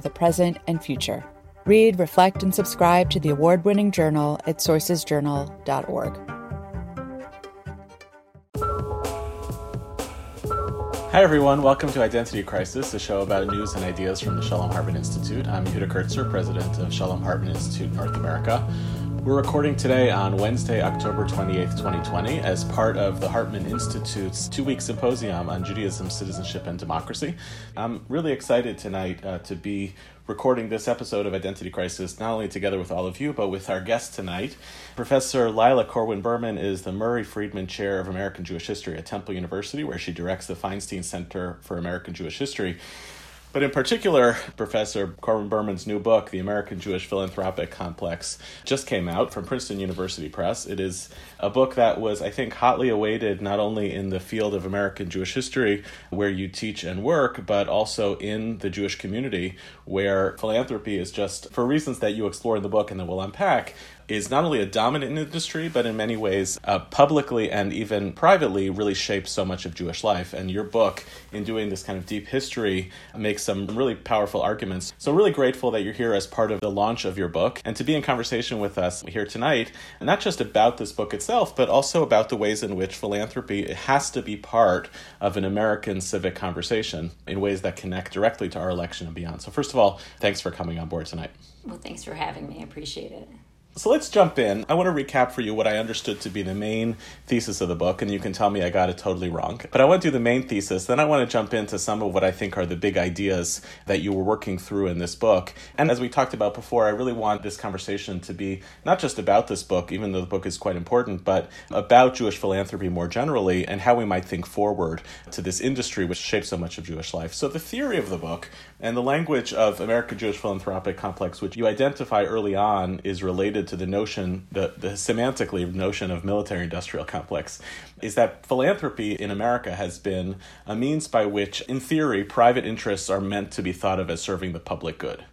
the present and future. Read, reflect, and subscribe to the award winning journal at sourcesjournal.org. Hi, everyone. Welcome to Identity Crisis, a show about news and ideas from the Shalom Hartman Institute. I'm Yehuda Kurtzer, president of Shalom Hartman Institute North America. We're recording today on Wednesday, October 28th, 2020, as part of the Hartman Institute's two week symposium on Judaism, citizenship, and democracy. I'm really excited tonight uh, to be recording this episode of Identity Crisis, not only together with all of you, but with our guest tonight. Professor Lila Corwin Berman is the Murray Friedman Chair of American Jewish History at Temple University, where she directs the Feinstein Center for American Jewish History. But in particular, Professor Corwin Berman's new book, The American Jewish Philanthropic Complex, just came out from Princeton University Press. It is a book that was, I think, hotly awaited not only in the field of American Jewish history, where you teach and work, but also in the Jewish community, where philanthropy is just, for reasons that you explore in the book and that we'll unpack, is not only a dominant industry, but in many ways, uh, publicly and even privately, really shapes so much of Jewish life. And your book, in doing this kind of deep history, makes some really powerful arguments. So, really grateful that you're here as part of the launch of your book and to be in conversation with us here tonight, and not just about this book itself, but also about the ways in which philanthropy has to be part of an American civic conversation in ways that connect directly to our election and beyond. So, first of all, thanks for coming on board tonight. Well, thanks for having me. I appreciate it. So let's jump in. I want to recap for you what I understood to be the main thesis of the book, and you can tell me I got it totally wrong. But I want to do the main thesis, then I want to jump into some of what I think are the big ideas that you were working through in this book. And as we talked about before, I really want this conversation to be not just about this book, even though the book is quite important, but about Jewish philanthropy more generally and how we might think forward to this industry which shapes so much of Jewish life. So the theory of the book and the language of American Jewish Philanthropic Complex, which you identify early on, is related to the notion, the, the semantically notion of military industrial complex, is that philanthropy in America has been a means by which, in theory, private interests are meant to be thought of as serving the public good.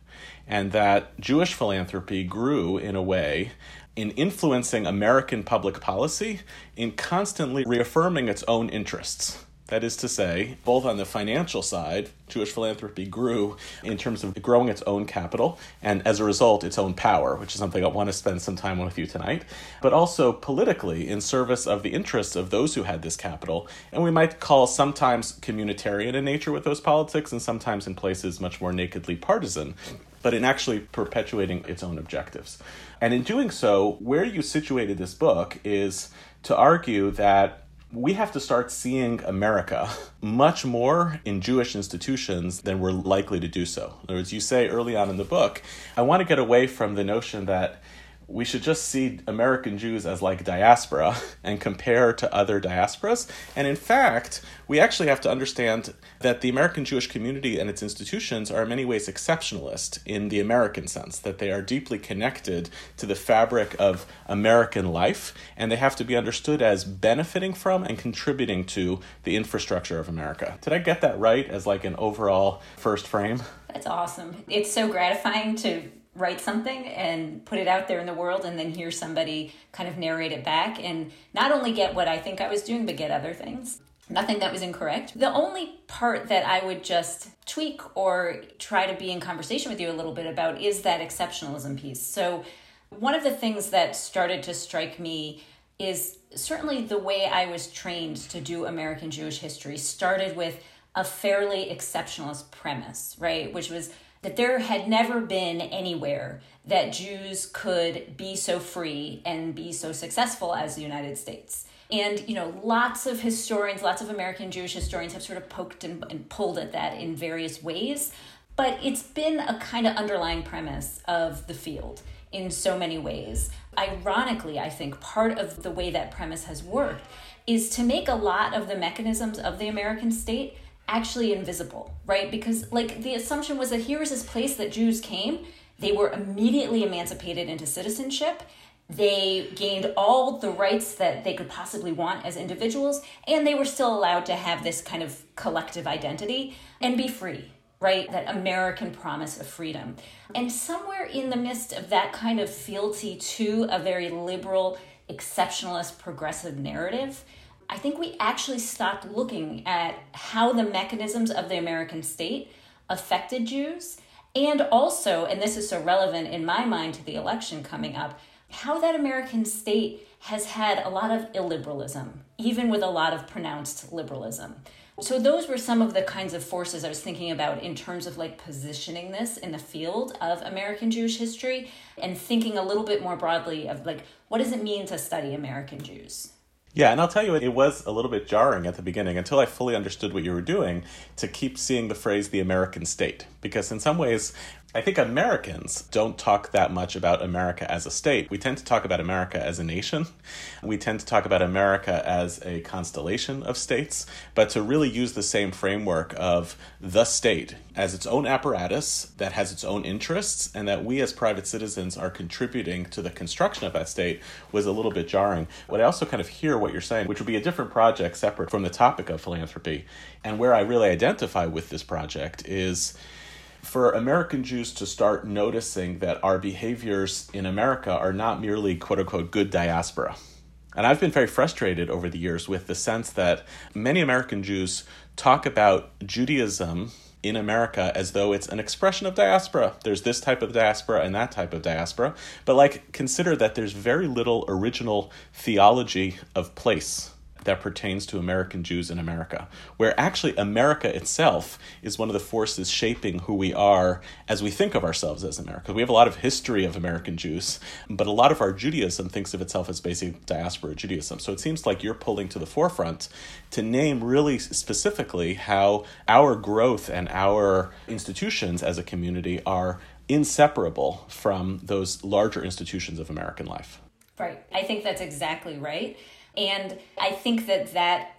And that Jewish philanthropy grew in a way in influencing American public policy in constantly reaffirming its own interests that is to say, both on the financial side, Jewish philanthropy grew in terms of growing its own capital and as a result its own power, which is something I want to spend some time with you tonight, but also politically in service of the interests of those who had this capital. And we might call sometimes communitarian in nature with those politics and sometimes in places much more nakedly partisan but in actually perpetuating its own objectives. And in doing so, where you situated this book is to argue that we have to start seeing America much more in Jewish institutions than we're likely to do so. In other words, you say early on in the book, I want to get away from the notion that we should just see American Jews as like diaspora and compare to other diasporas. And in fact, we actually have to understand that the American Jewish community and its institutions are in many ways exceptionalist in the American sense, that they are deeply connected to the fabric of American life, and they have to be understood as benefiting from and contributing to the infrastructure of America. Did I get that right as like an overall first frame? That's awesome. It's so gratifying to write something and put it out there in the world and then hear somebody kind of narrate it back and not only get what I think I was doing, but get other things. Nothing that was incorrect. The only part that I would just tweak or try to be in conversation with you a little bit about is that exceptionalism piece. So, one of the things that started to strike me is certainly the way I was trained to do American Jewish history started with a fairly exceptionalist premise, right? Which was that there had never been anywhere that Jews could be so free and be so successful as the United States. And, you know, lots of historians, lots of American Jewish historians have sort of poked and, and pulled at that in various ways. But it's been a kind of underlying premise of the field in so many ways. Ironically, I think part of the way that premise has worked is to make a lot of the mechanisms of the American state actually invisible, right? Because like the assumption was that here is this place that Jews came, they were immediately emancipated into citizenship. They gained all the rights that they could possibly want as individuals, and they were still allowed to have this kind of collective identity and be free, right? That American promise of freedom. And somewhere in the midst of that kind of fealty to a very liberal, exceptionalist, progressive narrative, I think we actually stopped looking at how the mechanisms of the American state affected Jews. And also, and this is so relevant in my mind to the election coming up, how that American state has had a lot of illiberalism, even with a lot of pronounced liberalism. So, those were some of the kinds of forces I was thinking about in terms of like positioning this in the field of American Jewish history and thinking a little bit more broadly of like, what does it mean to study American Jews? Yeah, and I'll tell you, it was a little bit jarring at the beginning until I fully understood what you were doing to keep seeing the phrase the American state. Because in some ways, I think Americans don't talk that much about America as a state. We tend to talk about America as a nation. We tend to talk about America as a constellation of states. But to really use the same framework of the state as its own apparatus that has its own interests and that we as private citizens are contributing to the construction of that state was a little bit jarring. What I also kind of hear what you're saying, which would be a different project separate from the topic of philanthropy, and where I really identify with this project is for American Jews to start noticing that our behaviors in America are not merely quote unquote good diaspora. And I've been very frustrated over the years with the sense that many American Jews talk about Judaism in America as though it's an expression of diaspora. There's this type of diaspora and that type of diaspora. But, like, consider that there's very little original theology of place that pertains to American Jews in America, where actually America itself is one of the forces shaping who we are as we think of ourselves as America. We have a lot of history of American Jews, but a lot of our Judaism thinks of itself as basic diaspora Judaism. So it seems like you're pulling to the forefront to name really specifically how our growth and our institutions as a community are inseparable from those larger institutions of American life. Right. I think that's exactly right. And I think that that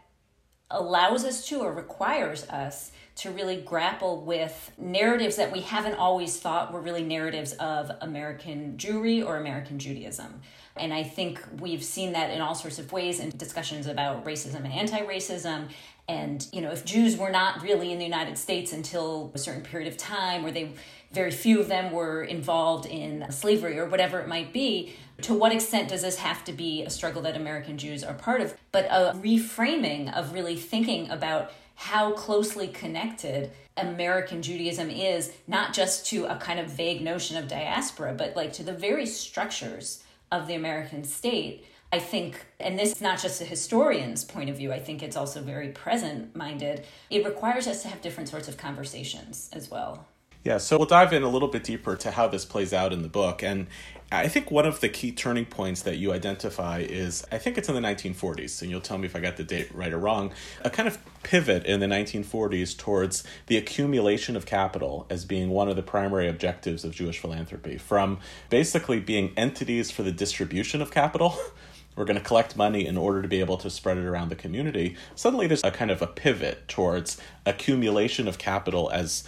allows us to or requires us to really grapple with narratives that we haven't always thought were really narratives of American Jewry or American Judaism. And I think we've seen that in all sorts of ways in discussions about racism and anti racism. And, you know, if Jews were not really in the United States until a certain period of time, where they very few of them were involved in slavery or whatever it might be, to what extent does this have to be a struggle that American Jews are part of? But a reframing of really thinking about how closely connected American Judaism is, not just to a kind of vague notion of diaspora, but like to the very structures of the American state. I think, and this is not just a historian's point of view, I think it's also very present minded. It requires us to have different sorts of conversations as well. Yeah, so we'll dive in a little bit deeper to how this plays out in the book. And I think one of the key turning points that you identify is I think it's in the 1940s, and you'll tell me if I got the date right or wrong. A kind of pivot in the 1940s towards the accumulation of capital as being one of the primary objectives of Jewish philanthropy, from basically being entities for the distribution of capital. We're going to collect money in order to be able to spread it around the community. Suddenly, there's a kind of a pivot towards accumulation of capital as,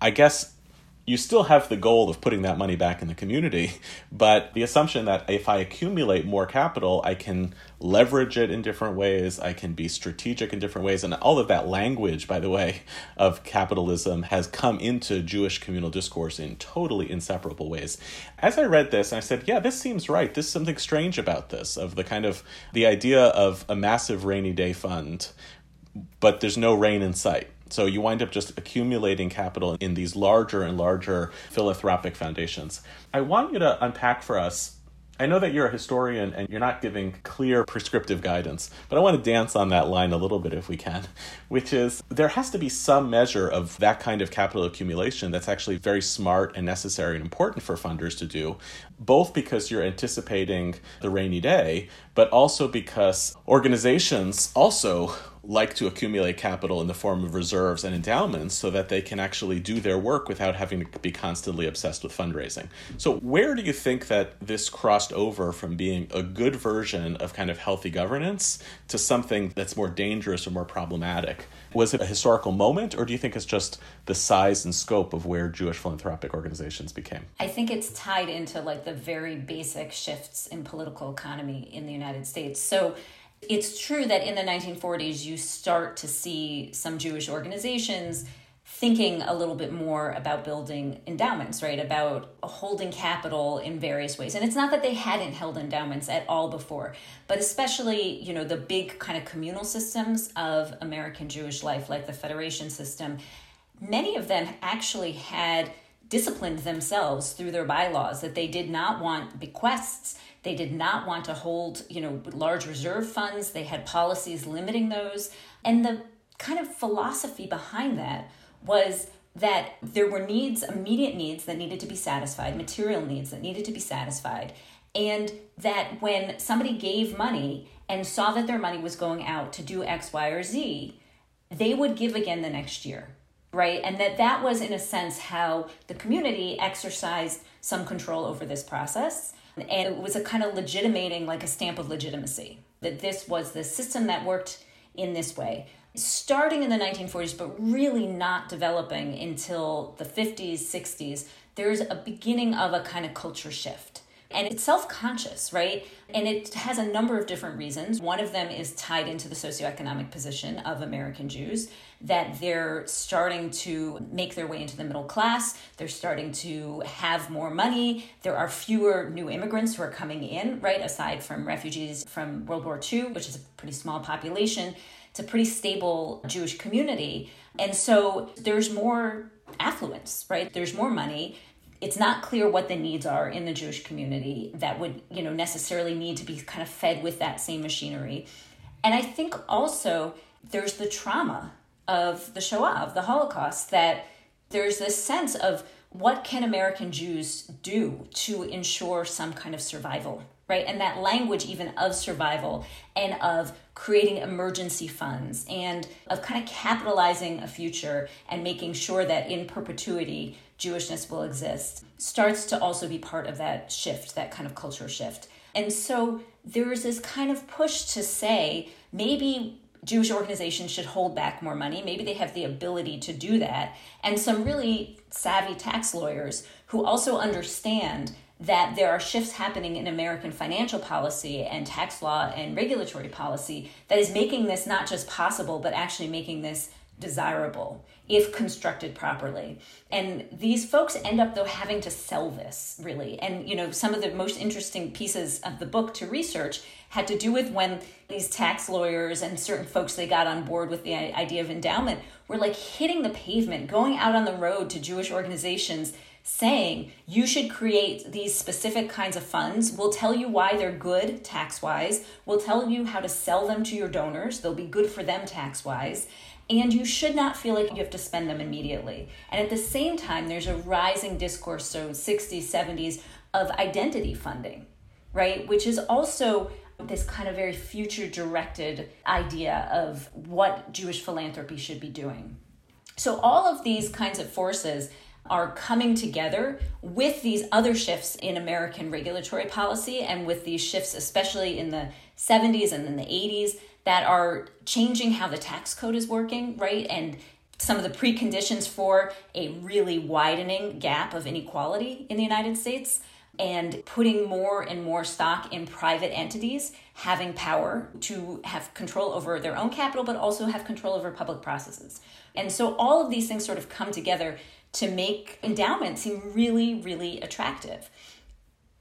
I guess, you still have the goal of putting that money back in the community, but the assumption that if I accumulate more capital, I can leverage it in different ways, I can be strategic in different ways, and all of that language, by the way, of capitalism has come into Jewish communal discourse in totally inseparable ways. As I read this, I said, yeah, this seems right. There's something strange about this, of the kind of the idea of a massive rainy day fund, but there's no rain in sight so you wind up just accumulating capital in these larger and larger philanthropic foundations. I want you to unpack for us. I know that you're a historian and you're not giving clear prescriptive guidance, but I want to dance on that line a little bit if we can, which is there has to be some measure of that kind of capital accumulation that's actually very smart and necessary and important for funders to do, both because you're anticipating the rainy day, but also because organizations also like to accumulate capital in the form of reserves and endowments so that they can actually do their work without having to be constantly obsessed with fundraising. So, where do you think that this crossed over from being a good version of kind of healthy governance to something that's more dangerous or more problematic? Was it a historical moment, or do you think it's just the size and scope of where Jewish philanthropic organizations became? I think it's tied into like the very basic shifts in political economy in the United States. So, it's true that in the 1940s, you start to see some Jewish organizations thinking a little bit more about building endowments, right? About holding capital in various ways. And it's not that they hadn't held endowments at all before, but especially, you know, the big kind of communal systems of American Jewish life, like the Federation system, many of them actually had disciplined themselves through their bylaws that they did not want bequests they did not want to hold, you know, large reserve funds. They had policies limiting those. And the kind of philosophy behind that was that there were needs, immediate needs that needed to be satisfied, material needs that needed to be satisfied. And that when somebody gave money and saw that their money was going out to do X, Y, or Z, they would give again the next year, right? And that that was, in a sense, how the community exercised some control over this process. And it was a kind of legitimating, like a stamp of legitimacy, that this was the system that worked in this way. Starting in the 1940s, but really not developing until the 50s, 60s, there's a beginning of a kind of culture shift. And it's self conscious, right? And it has a number of different reasons. One of them is tied into the socioeconomic position of American Jews that they're starting to make their way into the middle class. They're starting to have more money. There are fewer new immigrants who are coming in, right? Aside from refugees from World War II, which is a pretty small population. It's a pretty stable Jewish community. And so there's more affluence, right? There's more money. It's not clear what the needs are in the Jewish community that would, you know, necessarily need to be kind of fed with that same machinery. And I think also there's the trauma of the Shoah, of the Holocaust, that there's this sense of what can American Jews do to ensure some kind of survival, right? And that language, even of survival and of creating emergency funds and of kind of capitalizing a future and making sure that in perpetuity Jewishness will exist, starts to also be part of that shift, that kind of culture shift. And so there is this kind of push to say maybe Jewish organizations should hold back more money. Maybe they have the ability to do that. And some really savvy tax lawyers who also understand that there are shifts happening in American financial policy and tax law and regulatory policy that is making this not just possible, but actually making this desirable if constructed properly. And these folks end up though having to sell this really. And you know, some of the most interesting pieces of the book to research had to do with when these tax lawyers and certain folks they got on board with the idea of endowment were like hitting the pavement, going out on the road to Jewish organizations saying you should create these specific kinds of funds. We'll tell you why they're good tax wise. We'll tell you how to sell them to your donors. They'll be good for them tax wise and you should not feel like you have to spend them immediately. And at the same time, there's a rising discourse, so 60s, 70s, of identity funding, right? Which is also this kind of very future directed idea of what Jewish philanthropy should be doing. So, all of these kinds of forces are coming together with these other shifts in American regulatory policy and with these shifts, especially in the 70s and in the 80s, that are changing how the tax code is working, right? And some of the preconditions for a really widening gap of inequality in the United States and putting more and more stock in private entities having power to have control over their own capital, but also have control over public processes. And so all of these things sort of come together to make endowment seem really, really attractive.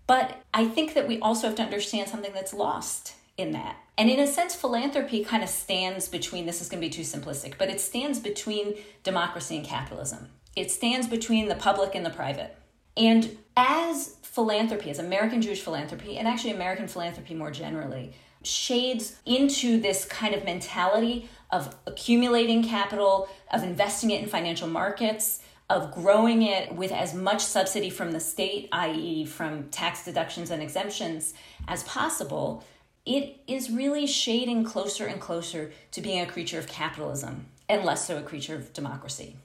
But I think that we also have to understand something that's lost in that. And in a sense, philanthropy kind of stands between this is going to be too simplistic, but it stands between democracy and capitalism. It stands between the public and the private. And as philanthropy, as American Jewish philanthropy, and actually American philanthropy more generally, shades into this kind of mentality of accumulating capital, of investing it in financial markets, of growing it with as much subsidy from the state, i.e., from tax deductions and exemptions, as possible, it is really shading closer and closer to being a creature of capitalism and less so a creature of democracy.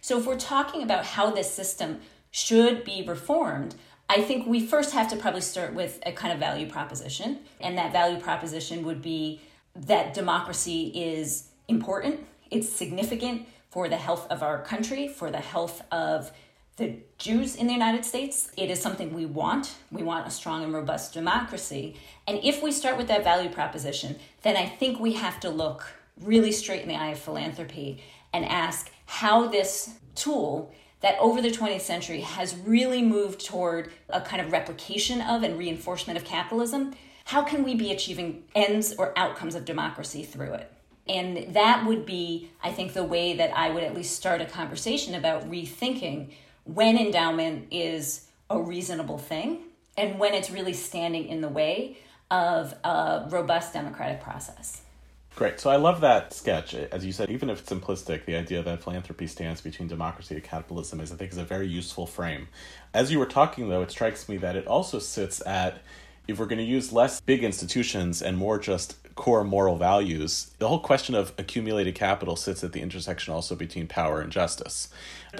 So, if we're talking about how this system should be reformed, I think we first have to probably start with a kind of value proposition. And that value proposition would be that democracy is important, it's significant for the health of our country, for the health of the Jews in the United States. It is something we want. We want a strong and robust democracy. And if we start with that value proposition, then I think we have to look really straight in the eye of philanthropy and ask how this tool that over the 20th century has really moved toward a kind of replication of and reinforcement of capitalism. How can we be achieving ends or outcomes of democracy through it? And that would be, I think, the way that I would at least start a conversation about rethinking when endowment is a reasonable thing and when it's really standing in the way of a robust democratic process. Great. So I love that sketch. As you said, even if it's simplistic, the idea that philanthropy stands between democracy and capitalism is, I think, is a very useful frame. As you were talking, though, it strikes me that it also sits at if we're going to use less big institutions and more just core moral values, the whole question of accumulated capital sits at the intersection also between power and justice.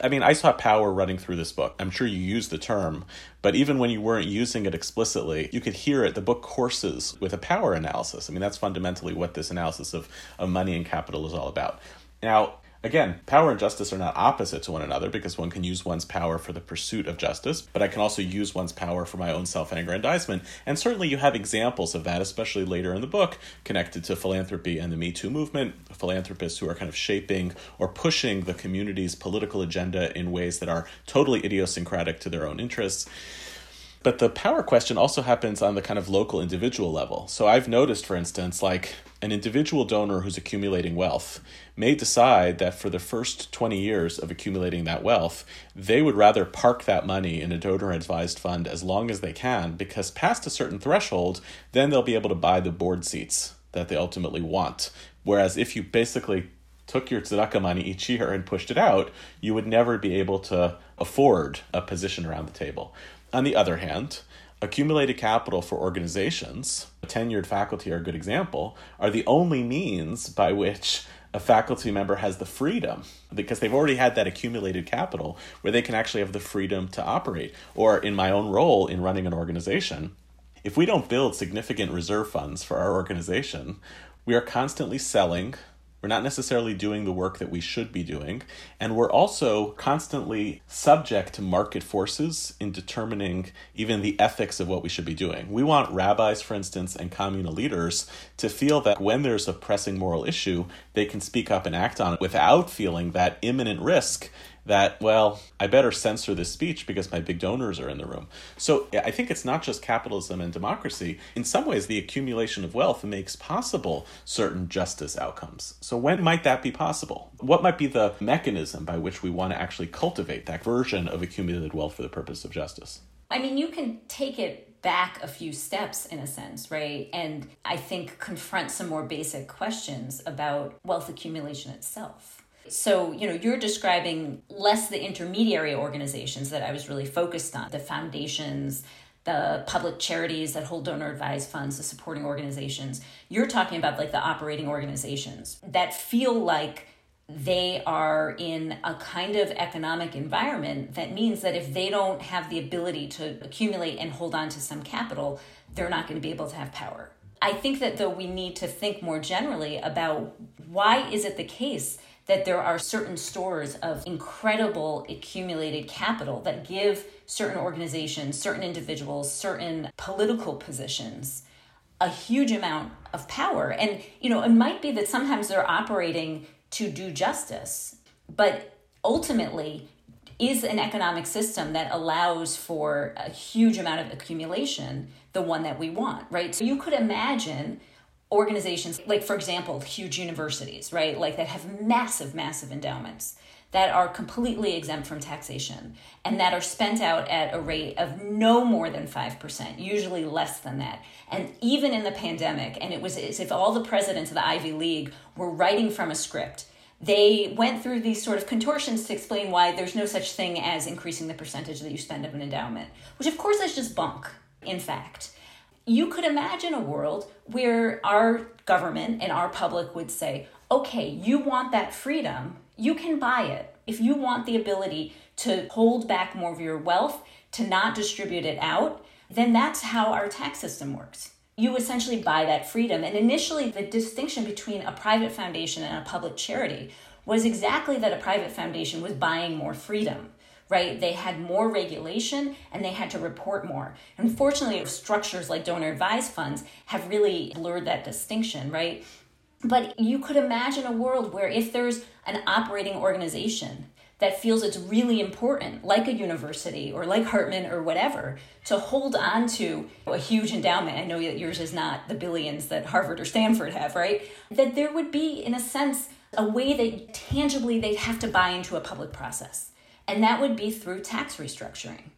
I mean, I saw power running through this book. I'm sure you used the term, but even when you weren't using it explicitly, you could hear it. The book courses with a power analysis. I mean, that's fundamentally what this analysis of, of money and capital is all about. Now, Again, power and justice are not opposite to one another because one can use one's power for the pursuit of justice, but I can also use one's power for my own self aggrandizement. And certainly you have examples of that, especially later in the book, connected to philanthropy and the Me Too movement, philanthropists who are kind of shaping or pushing the community's political agenda in ways that are totally idiosyncratic to their own interests. But the power question also happens on the kind of local individual level. So I've noticed, for instance, like an individual donor who's accumulating wealth may decide that for the first 20 years of accumulating that wealth, they would rather park that money in a donor advised fund as long as they can because past a certain threshold, then they'll be able to buy the board seats that they ultimately want. Whereas if you basically took your tzedakah money each year and pushed it out, you would never be able to afford a position around the table. On the other hand, accumulated capital for organizations, tenured faculty are a good example, are the only means by which a faculty member has the freedom because they've already had that accumulated capital where they can actually have the freedom to operate. Or in my own role in running an organization, if we don't build significant reserve funds for our organization, we are constantly selling we're not necessarily doing the work that we should be doing. And we're also constantly subject to market forces in determining even the ethics of what we should be doing. We want rabbis, for instance, and communal leaders to feel that when there's a pressing moral issue, they can speak up and act on it without feeling that imminent risk that, well, I better censor this speech because my big donors are in the room. So I think it's not just capitalism and democracy. In some ways, the accumulation of wealth makes possible certain justice outcomes. So when might that be possible? What might be the mechanism by which we want to actually cultivate that version of accumulated wealth for the purpose of justice? I mean, you can take it back a few steps in a sense, right? And I think confront some more basic questions about wealth accumulation itself so, you know, you're describing less the intermediary organizations that I was really focused on, the foundations, the public charities that hold donor advised funds, the supporting organizations. You're talking about like the operating organizations that feel like they are in a kind of economic environment that means that if they don't have the ability to accumulate and hold on to some capital, they're not going to be able to have power. I think that though we need to think more generally about why is it the case that there are certain stores of incredible accumulated capital that give certain organizations, certain individuals, certain political positions a huge amount of power. And, you know, it might be that sometimes they're operating to do justice, but ultimately, is an economic system that allows for a huge amount of accumulation the one that we want, right? So you could imagine organizations like for example huge universities right? Like that have massive massive endowments that are completely exempt from taxation and that are spent out at a rate of no more than 5% usually less than that. And even in the pandemic and it was as if all the presidents of the ivy league were writing from a script they went through these sort of contortions to explain why there's no such thing as increasing the percentage that you spend of an endowment which of course is just bunk in fact you could imagine a world where our government and our public would say, okay, you want that freedom, you can buy it. If you want the ability to hold back more of your wealth, to not distribute it out, then that's how our tax system works. You essentially buy that freedom. And initially, the distinction between a private foundation and a public charity was exactly that a private foundation was buying more freedom right? They had more regulation and they had to report more. Unfortunately, structures like donor advised funds have really blurred that distinction, right? But you could imagine a world where if there's an operating organization that feels it's really important, like a university or like Hartman or whatever, to hold on to a huge endowment. I know that yours is not the billions that Harvard or Stanford have, right? That there would be, in a sense, a way that tangibly they'd have to buy into a public process and that would be through tax restructuring.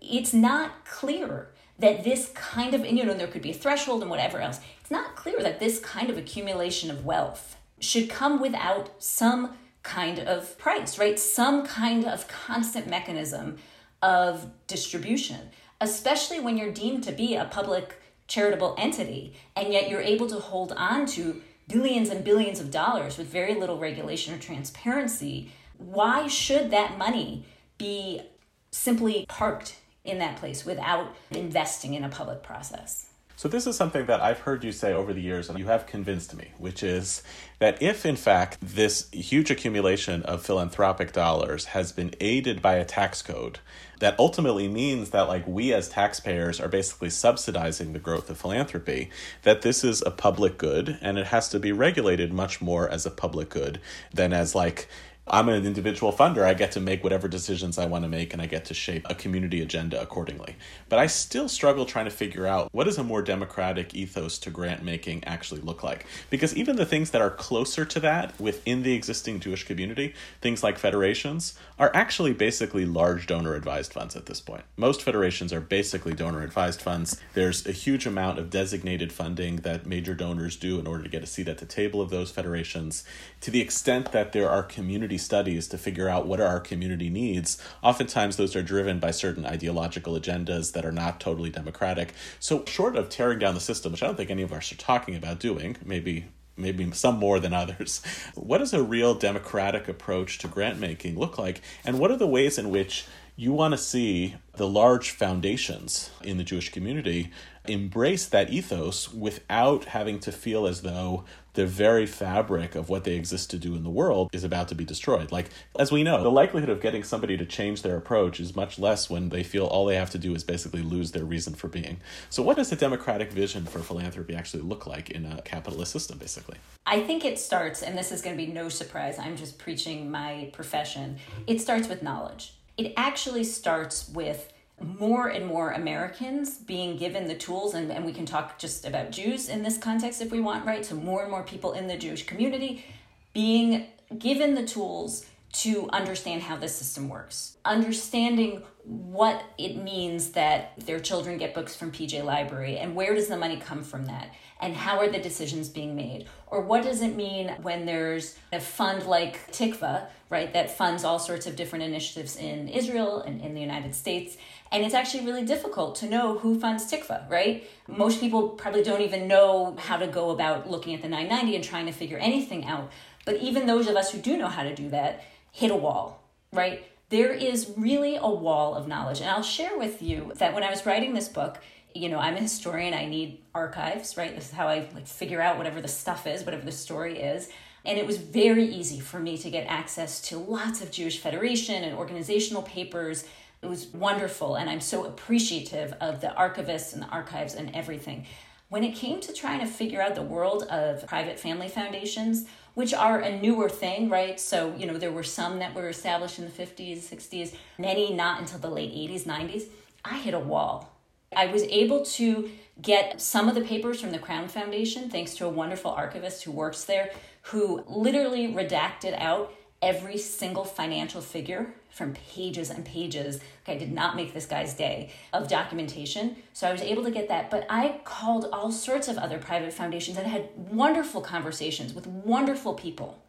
It's not clear that this kind of, and you know, there could be a threshold and whatever else. It's not clear that this kind of accumulation of wealth should come without some kind of price, right? Some kind of constant mechanism of distribution, especially when you're deemed to be a public charitable entity and yet you're able to hold on to billions and billions of dollars with very little regulation or transparency why should that money be simply parked in that place without investing in a public process? So, this is something that I've heard you say over the years, and you have convinced me, which is that if, in fact, this huge accumulation of philanthropic dollars has been aided by a tax code, that ultimately means that, like, we as taxpayers are basically subsidizing the growth of philanthropy, that this is a public good and it has to be regulated much more as a public good than as, like, I'm an individual funder. I get to make whatever decisions I want to make and I get to shape a community agenda accordingly. But I still struggle trying to figure out what does a more democratic ethos to grant making actually look like? Because even the things that are closer to that within the existing Jewish community, things like federations, are actually basically large donor advised funds at this point. Most federations are basically donor advised funds. There's a huge amount of designated funding that major donors do in order to get a seat at the table of those federations. To the extent that there are community studies to figure out what are our community needs, oftentimes those are driven by certain ideological agendas that are not totally democratic. So, short of tearing down the system, which I don't think any of us are talking about doing, maybe maybe some more than others. What does a real democratic approach to grant making look like? And what are the ways in which you want to see the large foundations in the Jewish community embrace that ethos without having to feel as though the very fabric of what they exist to do in the world is about to be destroyed. Like, as we know, the likelihood of getting somebody to change their approach is much less when they feel all they have to do is basically lose their reason for being. So, what does a democratic vision for philanthropy actually look like in a capitalist system, basically? I think it starts, and this is going to be no surprise, I'm just preaching my profession. It starts with knowledge. It actually starts with more and more Americans being given the tools, and, and we can talk just about Jews in this context if we want, right? So, more and more people in the Jewish community being given the tools to understand how the system works, understanding what it means that their children get books from PJ Library and where does the money come from that and how are the decisions being made or what does it mean when there's a fund like Tikvah, right, that funds all sorts of different initiatives in Israel and in the United States and it's actually really difficult to know who funds Tikvah, right? Most people probably don't even know how to go about looking at the 990 and trying to figure anything out. But even those of us who do know how to do that hit a wall, right? There is really a wall of knowledge. And I'll share with you that when I was writing this book, you know, I'm a historian, I need archives, right? This is how I like figure out whatever the stuff is, whatever the story is. And it was very easy for me to get access to lots of Jewish Federation and organizational papers it was wonderful, and I'm so appreciative of the archivists and the archives and everything. When it came to trying to figure out the world of private family foundations, which are a newer thing, right? So, you know, there were some that were established in the 50s, 60s, many not until the late 80s, 90s. I hit a wall. I was able to get some of the papers from the Crown Foundation, thanks to a wonderful archivist who works there, who literally redacted out every single financial figure from pages and pages. Okay, I did not make this guy's day of documentation. So I was able to get that. But I called all sorts of other private foundations and had wonderful conversations with wonderful people.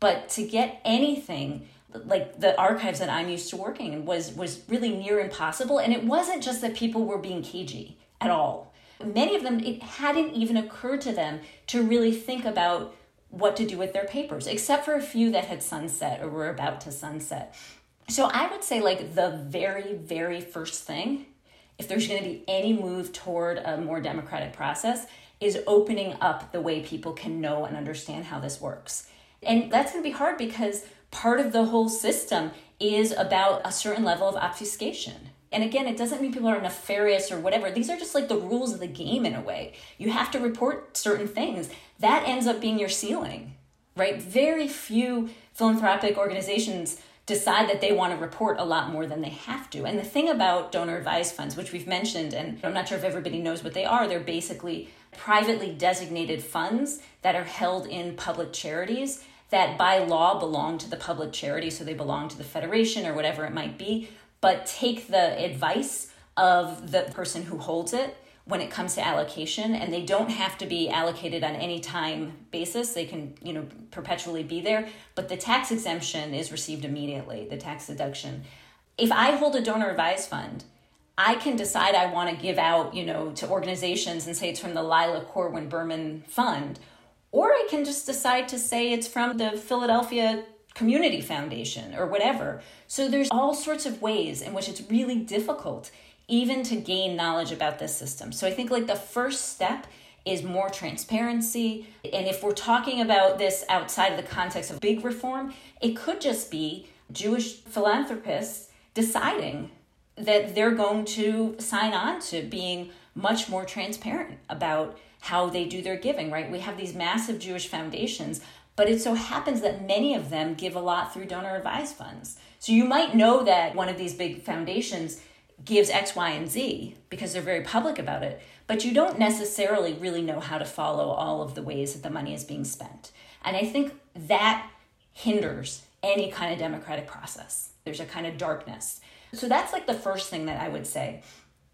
But to get anything like the archives that I'm used to working in was was really near impossible. And it wasn't just that people were being cagey at all. Many of them, it hadn't even occurred to them to really think about what to do with their papers, except for a few that had sunset or were about to sunset. So I would say, like, the very, very first thing, if there's going to be any move toward a more democratic process, is opening up the way people can know and understand how this works. And that's going to be hard because part of the whole system is about a certain level of obfuscation. And again, it doesn't mean people are nefarious or whatever. These are just like the rules of the game in a way. You have to report certain things. That ends up being your ceiling, right? Very few philanthropic organizations decide that they want to report a lot more than they have to. And the thing about donor advised funds, which we've mentioned, and I'm not sure if everybody knows what they are, they're basically privately designated funds that are held in public charities that by law belong to the public charity, so they belong to the federation or whatever it might be, but take the advice of the person who holds it when it comes to allocation and they don't have to be allocated on any time basis they can you know perpetually be there but the tax exemption is received immediately the tax deduction if i hold a donor advised fund i can decide i want to give out you know to organizations and say it's from the lila corwin berman fund or I can just decide to say it's from the Philadelphia Community Foundation or whatever. So there's all sorts of ways in which it's really difficult even to gain knowledge about this system. So I think like the first step is more transparency. And if we're talking about this outside of the context of big reform, it could just be Jewish philanthropists deciding that they're going to sign on to being much more transparent about how they do their giving, right? We have these massive Jewish foundations, but it so happens that many of them give a lot through donor advised funds. So you might know that one of these big foundations gives X, Y, and Z because they're very public about it, but you don't necessarily really know how to follow all of the ways that the money is being spent. And I think that hinders any kind of democratic process. There's a kind of darkness. So that's like the first thing that I would say.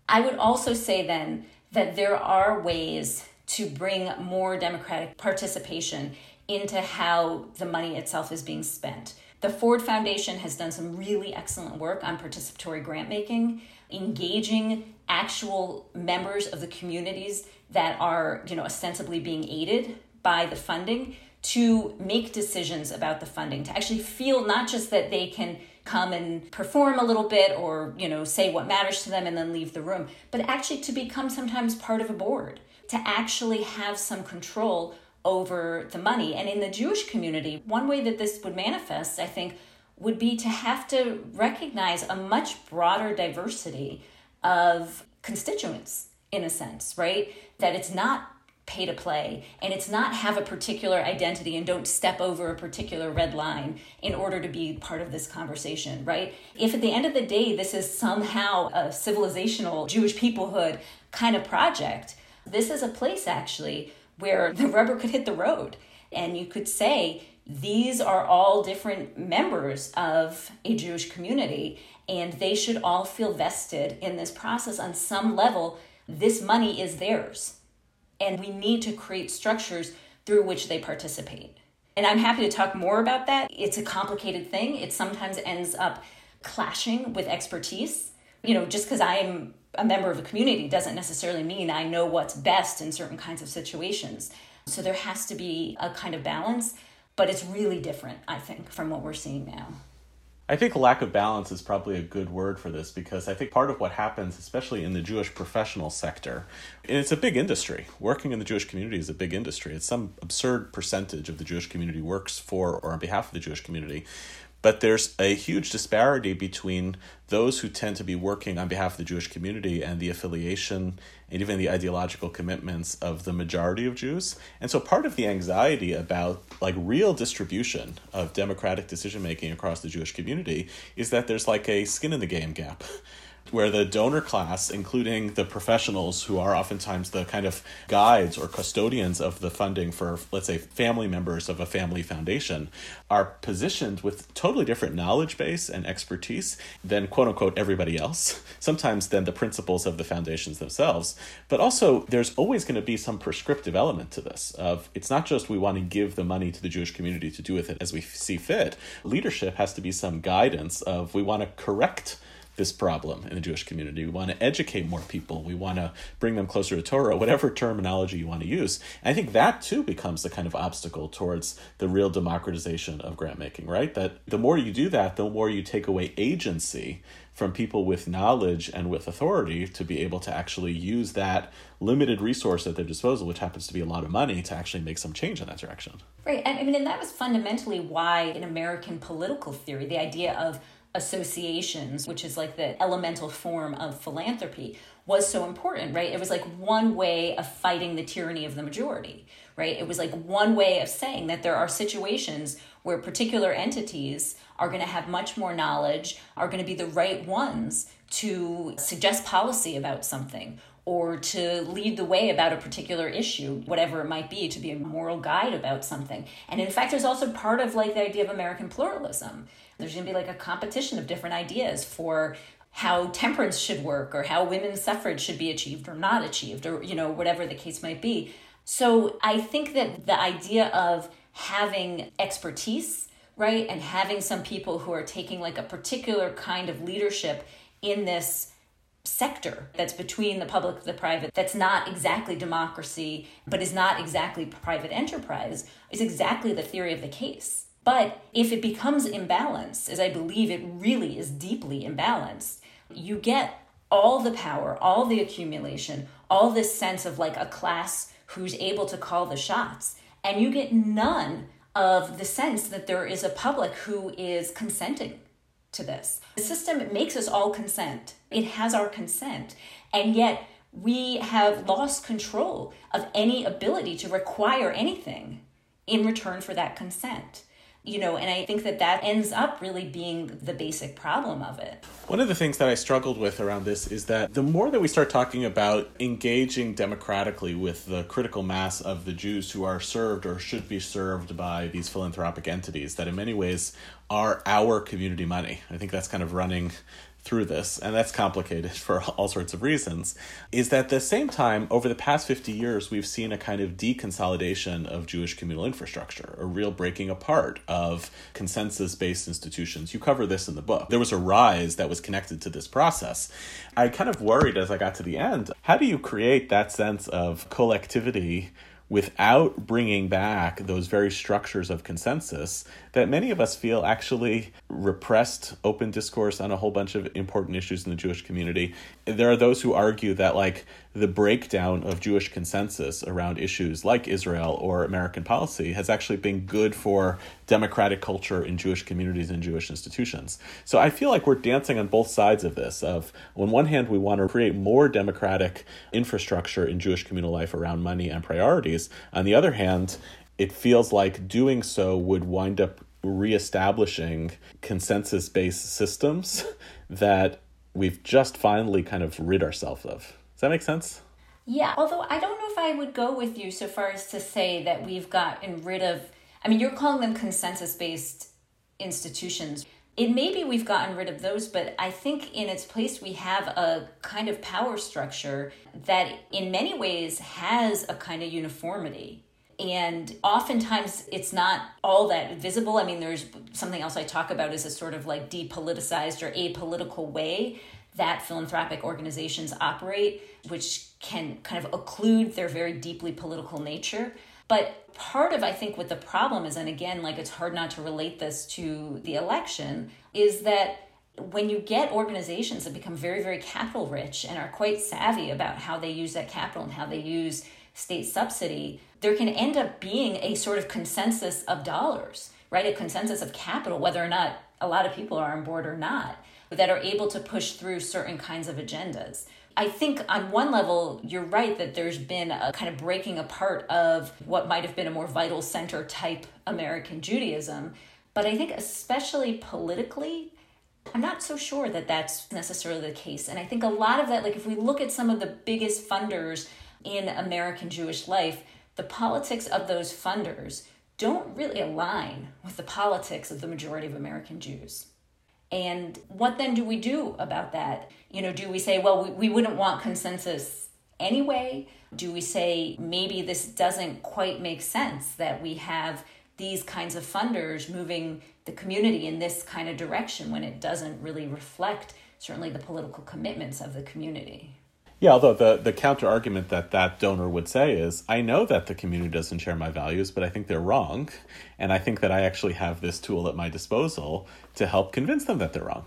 I would also say then that there are ways to bring more democratic participation into how the money itself is being spent. The Ford Foundation has done some really excellent work on participatory grant making, engaging actual members of the communities that are, you know, ostensibly being aided by the funding to make decisions about the funding, to actually feel not just that they can come and perform a little bit or, you know, say what matters to them and then leave the room, but actually to become sometimes part of a board to actually have some control over the money. And in the Jewish community, one way that this would manifest, I think, would be to have to recognize a much broader diversity of constituents, in a sense, right? That it's not pay to play and it's not have a particular identity and don't step over a particular red line in order to be part of this conversation, right? If at the end of the day this is somehow a civilizational Jewish peoplehood kind of project, this is a place actually where the rubber could hit the road. And you could say, these are all different members of a Jewish community, and they should all feel vested in this process on some level. This money is theirs. And we need to create structures through which they participate. And I'm happy to talk more about that. It's a complicated thing. It sometimes ends up clashing with expertise. You know, just because I'm a member of a community doesn't necessarily mean I know what's best in certain kinds of situations. So there has to be a kind of balance, but it's really different, I think, from what we're seeing now. I think lack of balance is probably a good word for this because I think part of what happens, especially in the Jewish professional sector, and it's a big industry. Working in the Jewish community is a big industry. It's some absurd percentage of the Jewish community works for or on behalf of the Jewish community. But there's a huge disparity between those who tend to be working on behalf of the Jewish community and the affiliation and even the ideological commitments of the majority of Jews. And so part of the anxiety about like real distribution of democratic decision making across the Jewish community is that there's like a skin in the game gap where the donor class, including the professionals who are oftentimes the kind of guides or custodians of the funding for, let's say, family members of a family foundation, are positioned with totally different knowledge base and expertise than quote unquote everybody else, sometimes than the principals of the foundations themselves. But also, there's always going to be some prescriptive element to this of it's not just we want to give the money to the Jewish community to do with it as we see fit. Leadership has to be some guidance of we want to correct this problem in the Jewish community. We want to educate more people. We want to bring them closer to Torah, whatever terminology you want to use. And I think that too becomes the kind of obstacle towards the real democratization of grant making, right? That the more you do that, the more you take away agency from people with knowledge and with authority to be able to actually use that limited resource at their disposal, which happens to be a lot of money, to actually make some change in that direction. Right. And I mean, and that was fundamentally why in American political theory, the idea of associations, which is like the elemental form of philanthropy, was so important, right? It was like one way of fighting the tyranny of the majority, right? It was like one way of saying that there are situations where particular entities are going to have much more knowledge, are going to be the right ones to suggest policy about something or to lead the way about a particular issue, whatever it might be, to be a moral guide about something. And in fact, there's also part of like the idea of American pluralism. There's going to be like a competition of different ideas for how temperance should work or how women's suffrage should be achieved or not achieved or you know whatever the case might be. So I think that the idea of having expertise right? And having some people who are taking like a particular kind of leadership in this sector that's between the public and the private that's not exactly democracy but is not exactly private enterprise is exactly the theory of the case but if it becomes imbalanced as i believe it really is deeply imbalanced you get all the power all the accumulation all this sense of like a class who's able to call the shots and you get none of the sense that there is a public who is consenting to this. The system makes us all consent, it has our consent, and yet we have lost control of any ability to require anything in return for that consent you know, and I think that that ends up really being the basic problem of it. One of the things that I struggled with around this is that the more that we start talking about engaging democratically with the critical mass of the Jews who are served or should be served by these philanthropic entities, that in many ways are our community money. I think that's kind of running through this, and that's complicated for all sorts of reasons, is that at the same time, over the past 50 years, we've seen a kind of deconsolidation of Jewish communal infrastructure, a real breaking apart of consensus based institutions. You cover this in the book. There was a rise that was connected to this process. I kind of worried as I got to the end how do you create that sense of collectivity? Without bringing back those very structures of consensus that many of us feel actually repressed open discourse on a whole bunch of important issues in the Jewish community. There are those who argue that, like, the breakdown of Jewish consensus around issues like Israel or American policy has actually been good for democratic culture in Jewish communities and Jewish institutions. So I feel like we're dancing on both sides of this of on one hand we want to create more democratic infrastructure in Jewish communal life around money and priorities. On the other hand, it feels like doing so would wind up reestablishing consensus based systems that we've just finally kind of rid ourselves of. Does that make sense? Yeah, although I don't know if I would go with you so far as to say that we've gotten rid of, I mean, you're calling them consensus based institutions. It may be we've gotten rid of those, but I think in its place we have a kind of power structure that in many ways has a kind of uniformity and oftentimes it's not all that visible i mean there's something else i talk about is a sort of like depoliticized or apolitical way that philanthropic organizations operate, which can kind of occlude their very deeply political nature. But part of, I think, what the problem is, and again, like it's hard not to relate this to the election, is that when you get organizations that become very, very capital rich and are quite savvy about how they use that capital and how they use state subsidy, there can end up being a sort of consensus of dollars, right? A consensus of capital, whether or not a lot of people are on board or not that are able to push through certain kinds of agendas. I think on one level, you're right that there's been a kind of breaking apart of what might have been a more vital center type American Judaism. But I think, especially politically, I'm not so sure that that's necessarily the case. And I think a lot of that, like if we look at some of the biggest funders in American Jewish life, the politics of those funders don't really align with the politics of the majority of American Jews. And what then do we do about that? You know, do we say, well, we, we wouldn't want consensus anyway? Do we say maybe this doesn't quite make sense that we have these kinds of funders moving the community in this kind of direction when it doesn't really reflect certainly the political commitments of the community. Yeah, although the, the counter argument that that donor would say is, I know that the community doesn't share my values, but I think they're wrong. And I think that I actually have this tool at my disposal to help convince them that they're wrong.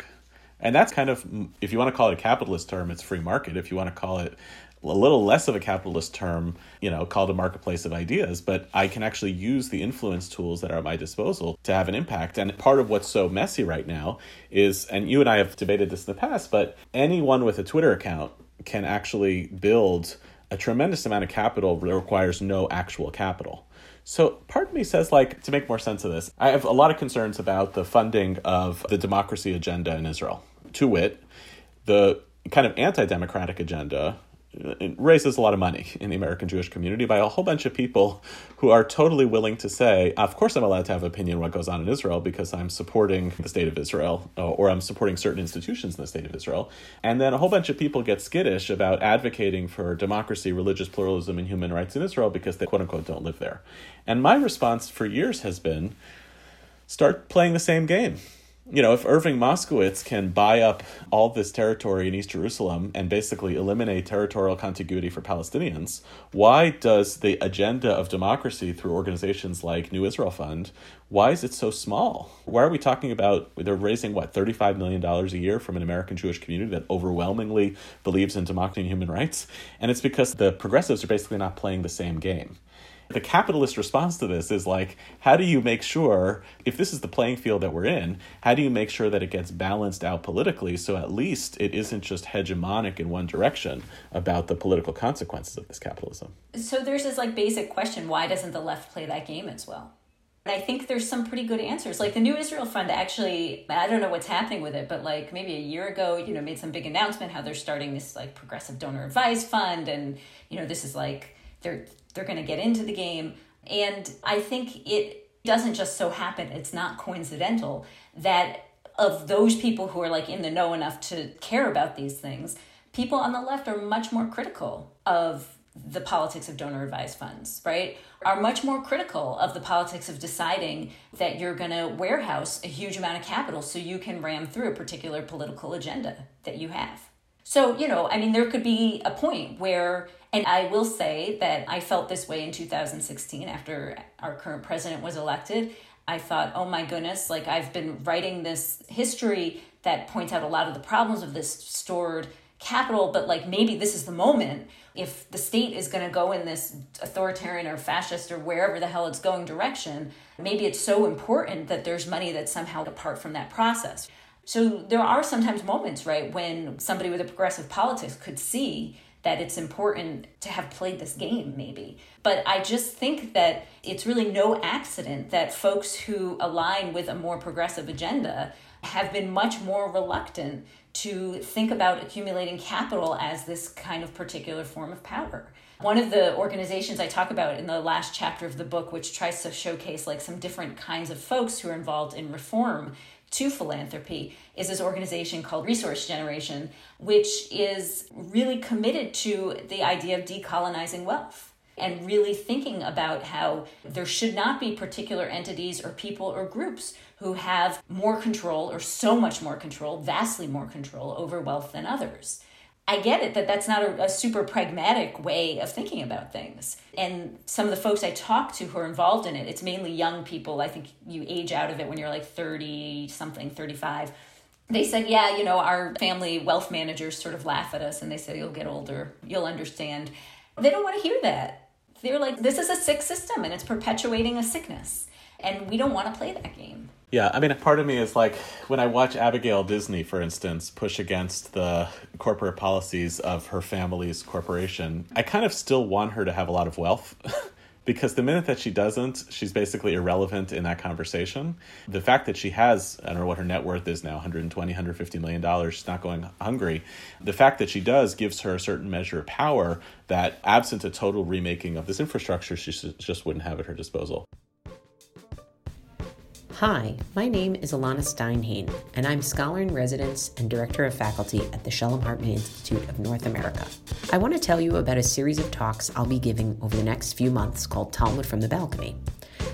And that's kind of, if you want to call it a capitalist term, it's free market. If you want to call it a little less of a capitalist term, you know, called a marketplace of ideas, but I can actually use the influence tools that are at my disposal to have an impact. And part of what's so messy right now is, and you and I have debated this in the past, but anyone with a Twitter account can actually build a tremendous amount of capital that requires no actual capital. So part of me says, like, to make more sense of this, I have a lot of concerns about the funding of the democracy agenda in Israel. To wit, the kind of anti democratic agenda it raises a lot of money in the American Jewish community by a whole bunch of people who are totally willing to say, of course, I'm allowed to have opinion what goes on in Israel because I'm supporting the state of Israel uh, or I'm supporting certain institutions in the state of Israel. And then a whole bunch of people get skittish about advocating for democracy, religious pluralism, and human rights in Israel because they quote unquote don't live there. And my response for years has been start playing the same game you know, if Irving Moskowitz can buy up all this territory in East Jerusalem and basically eliminate territorial contiguity for Palestinians, why does the agenda of democracy through organizations like New Israel Fund, why is it so small? Why are we talking about they're raising what $35 million a year from an American Jewish community that overwhelmingly believes in democracy and human rights? And it's because the progressives are basically not playing the same game. The capitalist response to this is like, how do you make sure, if this is the playing field that we're in, how do you make sure that it gets balanced out politically so at least it isn't just hegemonic in one direction about the political consequences of this capitalism? So there's this like basic question why doesn't the left play that game as well? And I think there's some pretty good answers. Like the New Israel Fund actually, I don't know what's happening with it, but like maybe a year ago, you know, made some big announcement how they're starting this like progressive donor advised fund. And, you know, this is like, they're they're going to get into the game. And I think it doesn't just so happen, it's not coincidental that of those people who are like in the know enough to care about these things, people on the left are much more critical of the politics of donor advised funds, right? Are much more critical of the politics of deciding that you're going to warehouse a huge amount of capital so you can ram through a particular political agenda that you have. So, you know, I mean, there could be a point where, and I will say that I felt this way in 2016 after our current president was elected. I thought, oh my goodness, like I've been writing this history that points out a lot of the problems of this stored capital, but like maybe this is the moment if the state is going to go in this authoritarian or fascist or wherever the hell it's going direction, maybe it's so important that there's money that's somehow apart from that process. So there are sometimes moments, right, when somebody with a progressive politics could see that it's important to have played this game, maybe. But I just think that it's really no accident that folks who align with a more progressive agenda have been much more reluctant to think about accumulating capital as this kind of particular form of power. One of the organizations I talk about in the last chapter of the book, which tries to showcase like some different kinds of folks who are involved in reform, to philanthropy is this organization called Resource Generation, which is really committed to the idea of decolonizing wealth and really thinking about how there should not be particular entities or people or groups who have more control or so much more control, vastly more control over wealth than others. I get it that that's not a, a, super pragmatic way of thinking about things. And some of the folks I talk to who are involved in it, it's mainly young people. I think you age out of it when you're like 30 something, 35. They said, yeah, you know, our family wealth managers sort of laugh at us and they say, you'll get older, you'll understand. They don't want to hear that. They're like, this is a sick system and it's perpetuating a sickness. And we don't want to play that game. Yeah, I mean, part of me is like when I watch Abigail Disney, for instance, push against the corporate policies of her family's corporation, I kind of still want her to have a lot of wealth. because the minute that she doesn't, she's basically irrelevant in that conversation. The fact that she has, I don't know what her net worth is now, 120, 150 million dollars, she's not going hungry. The fact that she does gives her a certain measure of power that absent a total remaking of this infrastructure, she just wouldn't have at her disposal. Hi, my name is Elana Stein Hain, and I'm Scholar in Residence and Director of Faculty at the Shalom Hartman Institute of North America. I want to tell you about a series of talks I'll be giving over the next few months called Talmud from the Balcony.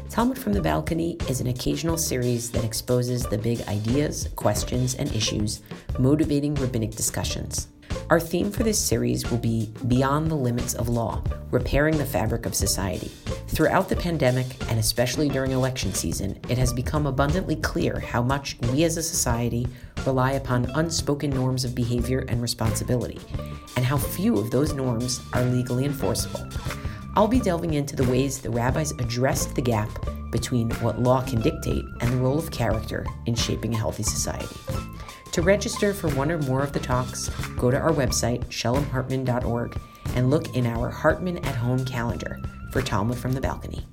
Talmud from the Balcony is an occasional series that exposes the big ideas, questions, and issues motivating rabbinic discussions. Our theme for this series will be Beyond the Limits of Law Repairing the Fabric of Society. Throughout the pandemic, and especially during election season, it has become abundantly clear how much we as a society rely upon unspoken norms of behavior and responsibility, and how few of those norms are legally enforceable. I'll be delving into the ways the rabbis addressed the gap between what law can dictate and the role of character in shaping a healthy society. To register for one or more of the talks, go to our website, shalomhartman.org, and look in our Hartman at Home calendar for Talmud from the Balcony.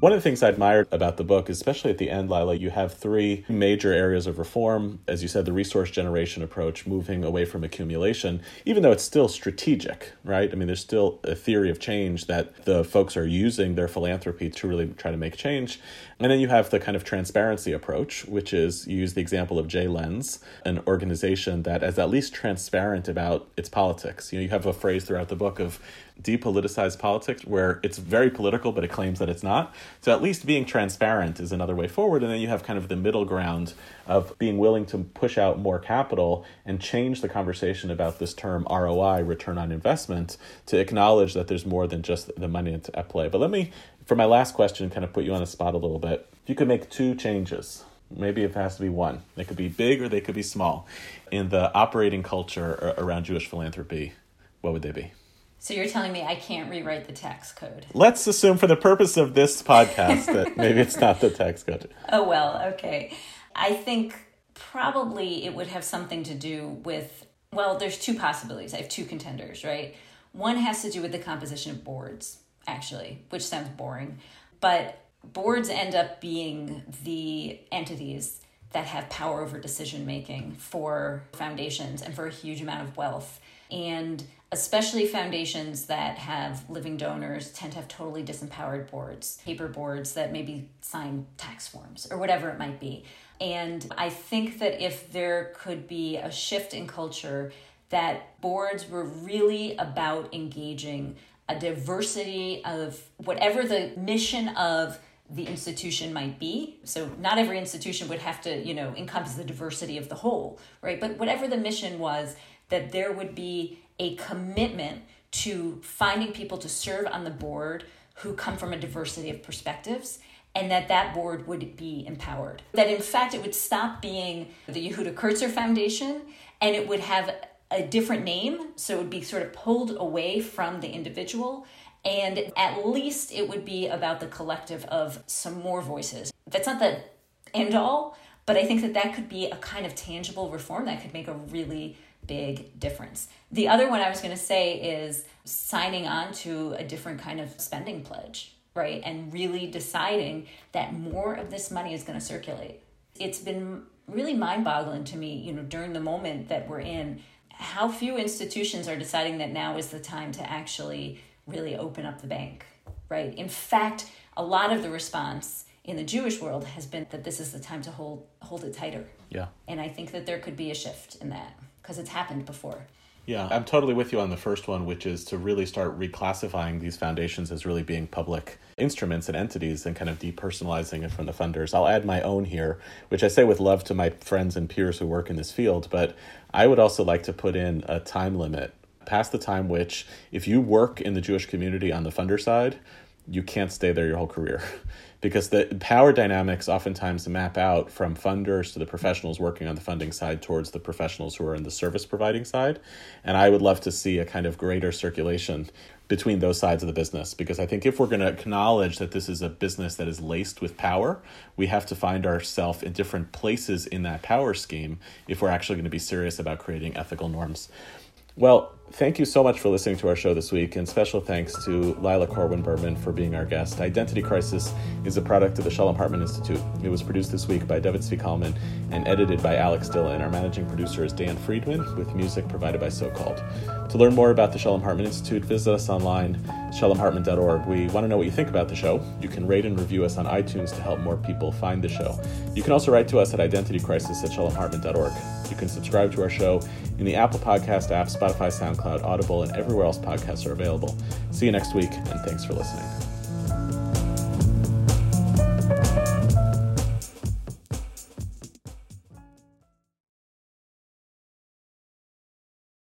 One of the things I admired about the book, especially at the end, Lila, you have three major areas of reform. As you said, the resource generation approach, moving away from accumulation, even though it's still strategic, right? I mean, there's still a theory of change that the folks are using their philanthropy to really try to make change. And then you have the kind of transparency approach, which is you use the example of JLens, an organization that is at least transparent about its politics. You know, you have a phrase throughout the book of depoliticize politics where it's very political but it claims that it's not. So at least being transparent is another way forward and then you have kind of the middle ground of being willing to push out more capital and change the conversation about this term ROI return on investment to acknowledge that there's more than just the money at play. But let me for my last question kind of put you on the spot a little bit. If you could make two changes maybe it has to be one. They could be big or they could be small. In the operating culture around Jewish philanthropy what would they be so you're telling me I can't rewrite the tax code? Let's assume for the purpose of this podcast that maybe it's not the tax code. Oh, well, okay. I think probably it would have something to do with, well, there's two possibilities. I have two contenders, right? One has to do with the composition of boards, actually, which sounds boring. But boards end up being the entities that have power over decision making for foundations and for a huge amount of wealth. And especially foundations that have living donors tend to have totally disempowered boards, paper boards that maybe sign tax forms or whatever it might be. And I think that if there could be a shift in culture that boards were really about engaging a diversity of whatever the mission of the institution might be. So not every institution would have to, you know, encompass the diversity of the whole, right? But whatever the mission was, that there would be a commitment to finding people to serve on the board who come from a diversity of perspectives and that that board would be empowered. That in fact it would stop being the Yehuda Kurtzer Foundation and it would have a different name, so it would be sort of pulled away from the individual and at least it would be about the collective of some more voices. That's not the end all, but I think that that could be a kind of tangible reform that could make a really big difference. The other one I was going to say is signing on to a different kind of spending pledge, right? And really deciding that more of this money is going to circulate. It's been really mind boggling to me, you know, during the moment that we're in, how few institutions are deciding that now is the time to actually really open up the bank, right? In fact, a lot of the response in the Jewish world has been that this is the time to hold hold it tighter. Yeah. And I think that there could be a shift in that because it's happened before. Yeah, I'm totally with you on the first one, which is to really start reclassifying these foundations as really being public instruments and entities and kind of depersonalizing it from the funders. I'll add my own here, which I say with love to my friends and peers who work in this field, but I would also like to put in a time limit past the time which, if you work in the Jewish community on the funder side, you can't stay there your whole career. because the power dynamics oftentimes map out from funders to the professionals working on the funding side towards the professionals who are in the service providing side. And I would love to see a kind of greater circulation between those sides of the business because I think if we're going to acknowledge that this is a business that is laced with power, we have to find ourselves in different places in that power scheme if we're actually going to be serious about creating ethical norms. Well, thank you so much for listening to our show this week, and special thanks to Lila Corwin Berman for being our guest. Identity Crisis is a product of the Shalom Hartman Institute. It was produced this week by David Zvi and edited by Alex Dillon. Our managing producer is Dan Friedman, with music provided by SoCalled. To learn more about the Shalom Hartman Institute, visit us online, shalomhartman.org. We want to know what you think about the show. You can rate and review us on iTunes to help more people find the show. You can also write to us at identitycrisis at shalomhartman.org. You can subscribe to our show in the Apple Podcast app, Spotify, SoundCloud, Audible, and everywhere else podcasts are available. See you next week, and thanks for listening.